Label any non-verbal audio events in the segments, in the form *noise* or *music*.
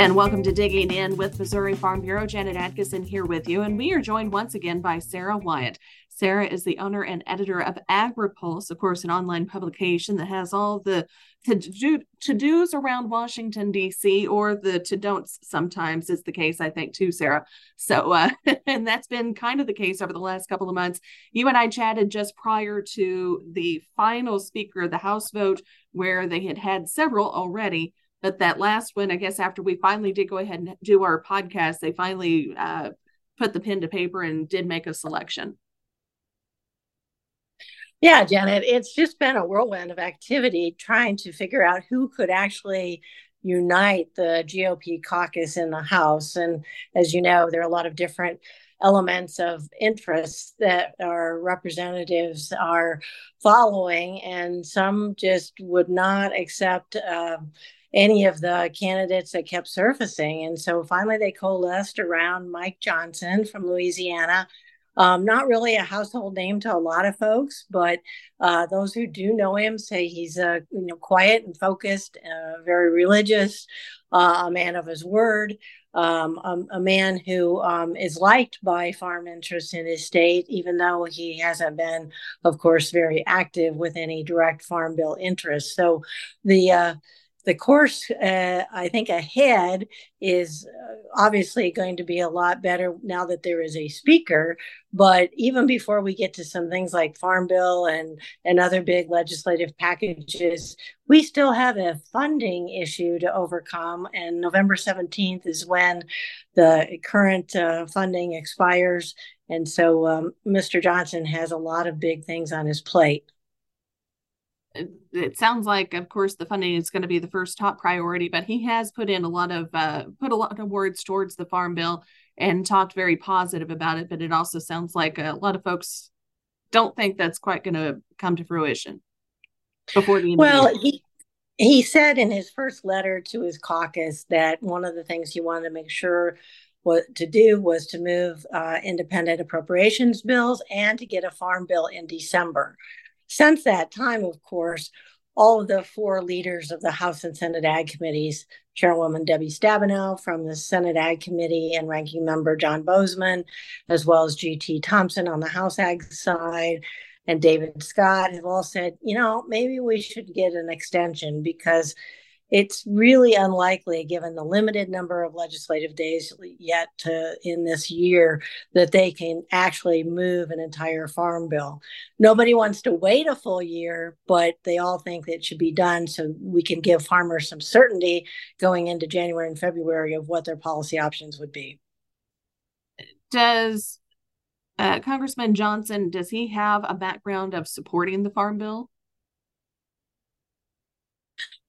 And welcome to Digging In with Missouri Farm Bureau. Janet Adkison here with you. And we are joined once again by Sara Wyant. Sara is the owner and editor of AgriPulse, of course, an online publication that has all the to do's around Washington, D.C., or the to don'ts sometimes is the case, I think, too, Sara. So, uh, *laughs* and that's been kind of the case over the last couple of months. You and I chatted just prior to the final speaker of the House vote, where they had had several already. But that last one, I guess, after we finally did go ahead and do our podcast, they finally uh, put the pen to paper and did make a selection. Yeah, Janet, it's just been a whirlwind of activity trying to figure out who could actually unite the GOP caucus in the House. And as you know, there are a lot of different elements of interest that our representatives are following, and some just would not accept. Uh, any of the candidates that kept surfacing. And so finally they coalesced around Mike Johnson from Louisiana, um, not really a household name to a lot of folks, but uh, those who do know him say he's a you know quiet and focused, uh, very religious, uh, a man of his word, um, a, a, man who um, is liked by farm interests in his state, even though he hasn't been, of course, very active with any direct farm bill interests. So the uh, the course uh, I think ahead is uh, obviously going to be a lot better now that there is a speaker. But even before we get to some things like Farm Bill and and other big legislative packages, we still have a funding issue to overcome. And November seventeenth is when the current uh, funding expires. And so um, Mr. Johnson has a lot of big things on his plate it sounds like of course the funding is going to be the first top priority but he has put in a lot of uh, put a lot of words towards the farm bill and talked very positive about it but it also sounds like a lot of folks don't think that's quite going to come to fruition before the end well of the he he said in his first letter to his caucus that one of the things he wanted to make sure what to do was to move uh, independent appropriations bills and to get a farm bill in December. Since that time, of course, all of the four leaders of the House and Senate Ag Committees, Chairwoman Debbie Stabenow from the Senate Ag Committee and Ranking Member John Boozman, as well as G.T. Thompson on the House Ag side, and David Scott have all said, you know, maybe we should get an extension because it's really unlikely, given the limited number of legislative days yet to, in this year, that they can actually move an entire farm bill. Nobody wants to wait a full year, but they all think that it should be done so we can give farmers some certainty going into January and February of what their policy options would be. Does uh, Congressman Johnson does he have a background of supporting the farm bill?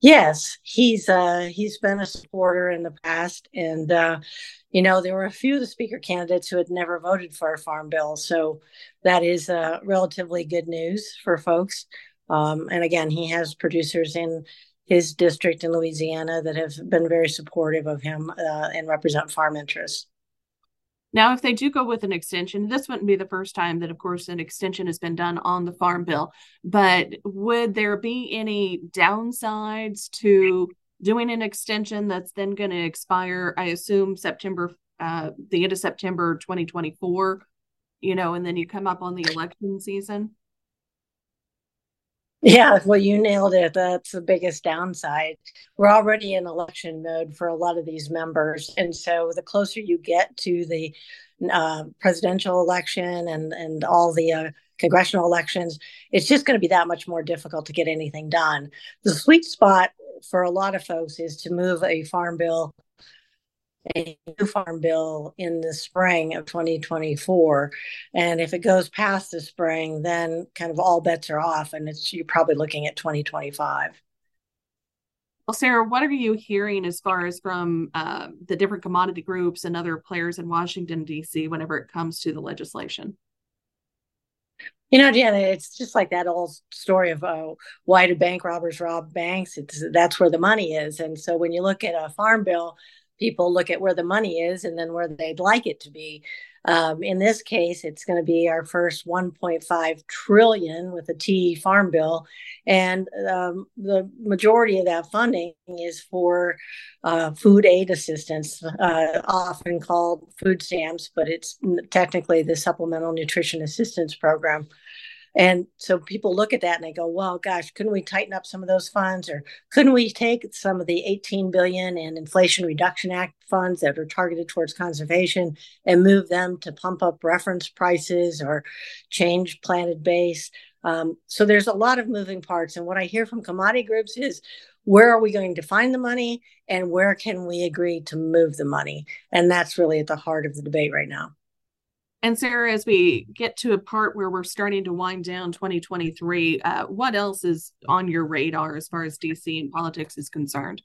Yes, he's uh, he's been a supporter in the past, and uh, you know there were a few of the speaker candidates who had never voted for a farm bill, so that is uh, relatively good news for folks. Um, and again, he has producers in his district in Louisiana that have been very supportive of him uh, and represent farm interests. Now, if they do go with an extension, this wouldn't be the first time that, of course, an extension has been done on the farm bill. But would there be any downsides to doing an extension that's then going to expire, I assume, September, uh, the end of September 2024, you know, and then you come up on the election season? Yeah, well, you nailed it. That's the biggest downside. We're already in election mode for a lot of these members. And so the closer you get to the uh, presidential election and, and all the uh, congressional elections, it's just going to be that much more difficult to get anything done. The sweet spot for a lot of folks is to move a farm bill a new farm bill in the spring of 2024 and if it goes past the spring then kind of all bets are off and it's you're probably looking at 2025 well sara what are you hearing as far as from uh, the different commodity groups and other players in washington d.c whenever it comes to the legislation you know, Janet, it's just like that old story of uh, why do bank robbers rob banks? It's that's where the money is. And so when you look at a farm bill people look at where the money is and then where they'd like it to be. Um, in this case, it's going to be our first 1.5 trillion with a T farm bill, and um, the majority of that funding is for uh, food aid assistance, uh, often called food stamps, but it's technically the Supplemental Nutrition Assistance Program. And so people look at that and they go, well, gosh, couldn't we tighten up some of those funds? Or couldn't we take some of the 18 billion in Inflation Reduction Act funds that are targeted towards conservation and move them to pump up reference prices or change planted base? Um, so there's a lot of moving parts. And what I hear from commodity groups is where are we going to find the money and where can we agree to move the money? And that's really at the heart of the debate right now. And Sara, as we get to a part where we're starting to wind down 2023, uh, what else is on your radar as far as DC and politics is concerned?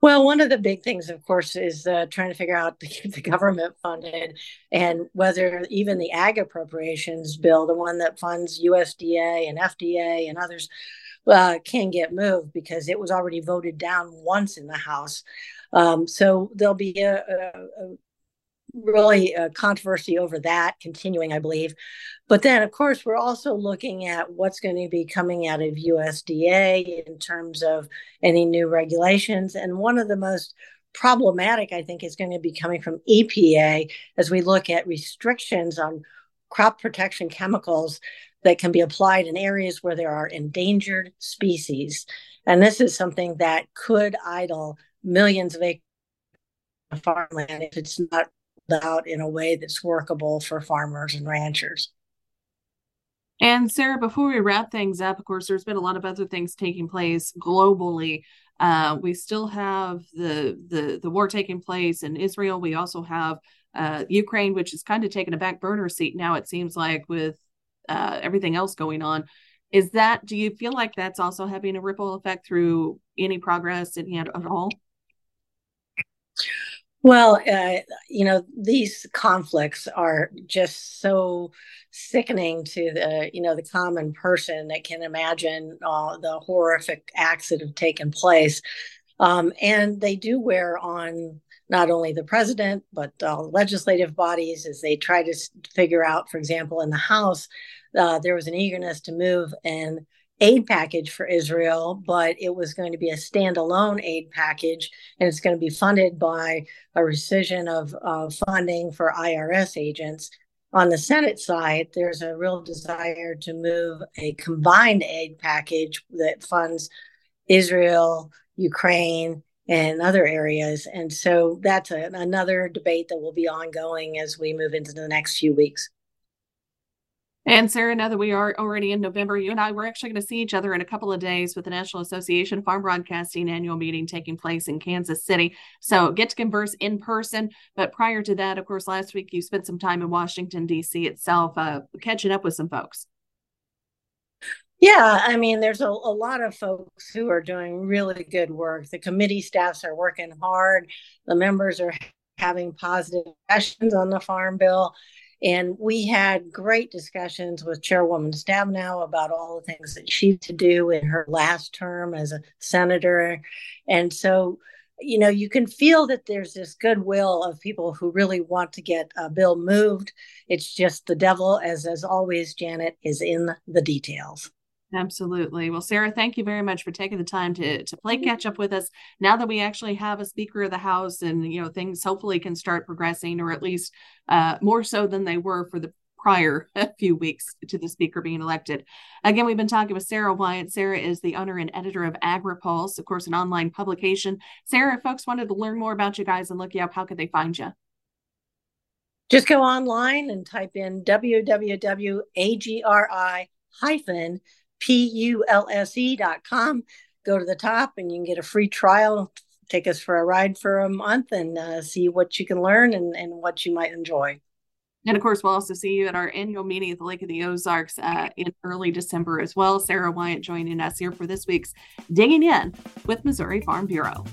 Well, one of the big things, of course, is uh, trying to figure out *laughs* to keep the government funded and whether even the ag appropriations bill, the one that funds USDA and FDA and others, uh, can get moved because it was already voted down once in the House. Um, so there'll be a, a, really a controversy over that continuing, I believe. But then, of course, we're also looking at what's going to be coming out of USDA in terms of any new regulations. And one of the most problematic, I think, is going to be coming from EPA as we look at restrictions on crop protection chemicals that can be applied in areas where there are endangered species. And this is something that could idle millions of acres of farmland if it's not out in a way that's workable for farmers and ranchers. And Sara, before we wrap things up, of course, there's been a lot of other things taking place globally. Uh, we still have the, the the war taking place in Israel. We also have uh, Ukraine, which is kind of taking a back burner seat now. It seems like with uh, everything else going on. Is that? Do you feel like that's also having a ripple effect through any progress in hand at all? Well, uh, you know, these conflicts are just so sickening to the, you know, the common person that can imagine uh, the horrific acts that have taken place. Um, and they do wear on not only the president, but uh, legislative bodies as they try to figure out, for example, in the House, uh, there was an eagerness to move and aid package for Israel, but it was going to be a standalone aid package, and it's going to be funded by a rescission of uh, funding for IRS agents. On the Senate side, there's a real desire to move a combined aid package that funds Israel, Ukraine, and other areas. And so that's a, another debate that will be ongoing as we move into the next few weeks. And Sara, now that we are already in November, you and I we're actually going to see each other in a couple of days with the National Association of Farm Broadcasting annual meeting taking place in Kansas City. So get to converse in person. But prior to that, of course, last week you spent some time in Washington D.C. itself, uh, catching up with some folks. Yeah, I mean, there's a, a lot of folks who are doing really good work. The committee staffs are working hard. The members are having positive discussions on the farm bill and we had great discussions with Chairwoman Stabenow about all the things that she to do in her last term as a senator. And so, you know, you can feel that there's this goodwill of people who really want to get a bill moved. It's just the devil, as as always, Janet, is in the details. Absolutely. Well, Sara, thank you very much for taking the time to to play mm-hmm. catch up with us. Now that we actually have a Speaker of the House, and you know things hopefully can start progressing, or at least uh, more so than they were for the prior *laughs* few weeks to the Speaker being elected. Again, we've been talking with Sara Wyant. Sara is the owner and editor of AgriPulse, of course, an online publication. Sara, if folks wanted to learn more about you guys and look you up, how could they find you? Just go online and type in www.agri hyphen P-U-L-S-E.com. Go to the top and you can get a free trial. Take us for a ride for a month and uh, see what you can learn and, and what you might enjoy. And of course, we'll also see you at our annual meeting at the Lake of the Ozarks uh, in early December as well. Sara Wyant joining us here for this week's Digging In with Missouri Farm Bureau.